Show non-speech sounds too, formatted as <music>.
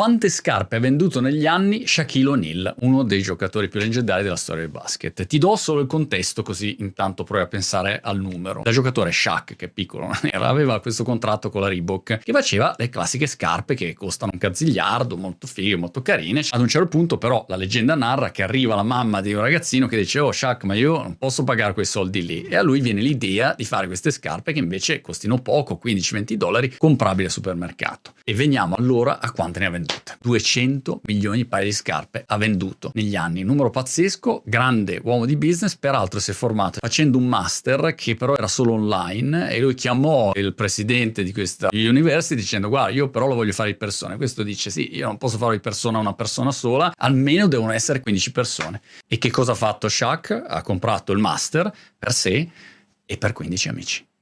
quante scarpe ha venduto negli anni Shaquille O'Neal, uno dei giocatori più leggendari della storia del basket. Ti do solo il contesto così intanto provi a pensare al numero. Da giocatore Shaq, che è piccolo <laughs> non era, aveva questo contratto con la Reebok che faceva le classiche scarpe che costano un cazzigliardo, molto fighe, molto carine. Ad un certo punto però la leggenda narra che arriva la mamma di un ragazzino che dice oh Shaq ma io non posso pagare quei soldi lì e a lui viene l'idea di fare queste scarpe che invece costino poco, 15-20 dollari, comprabili al supermercato. E veniamo allora a quante ne ha vendute. 200 milioni di paia di scarpe ha venduto negli anni, numero pazzesco, grande uomo di business, peraltro si è formato facendo un master che però era solo online e lui chiamò il presidente di questa university dicendo guarda io però lo voglio fare di persona. Questo dice sì, io non posso farlo di persona a una persona sola, almeno devono essere 15 persone. E che cosa ha fatto Shaq? Ha comprato il master per sé e per 15 amici.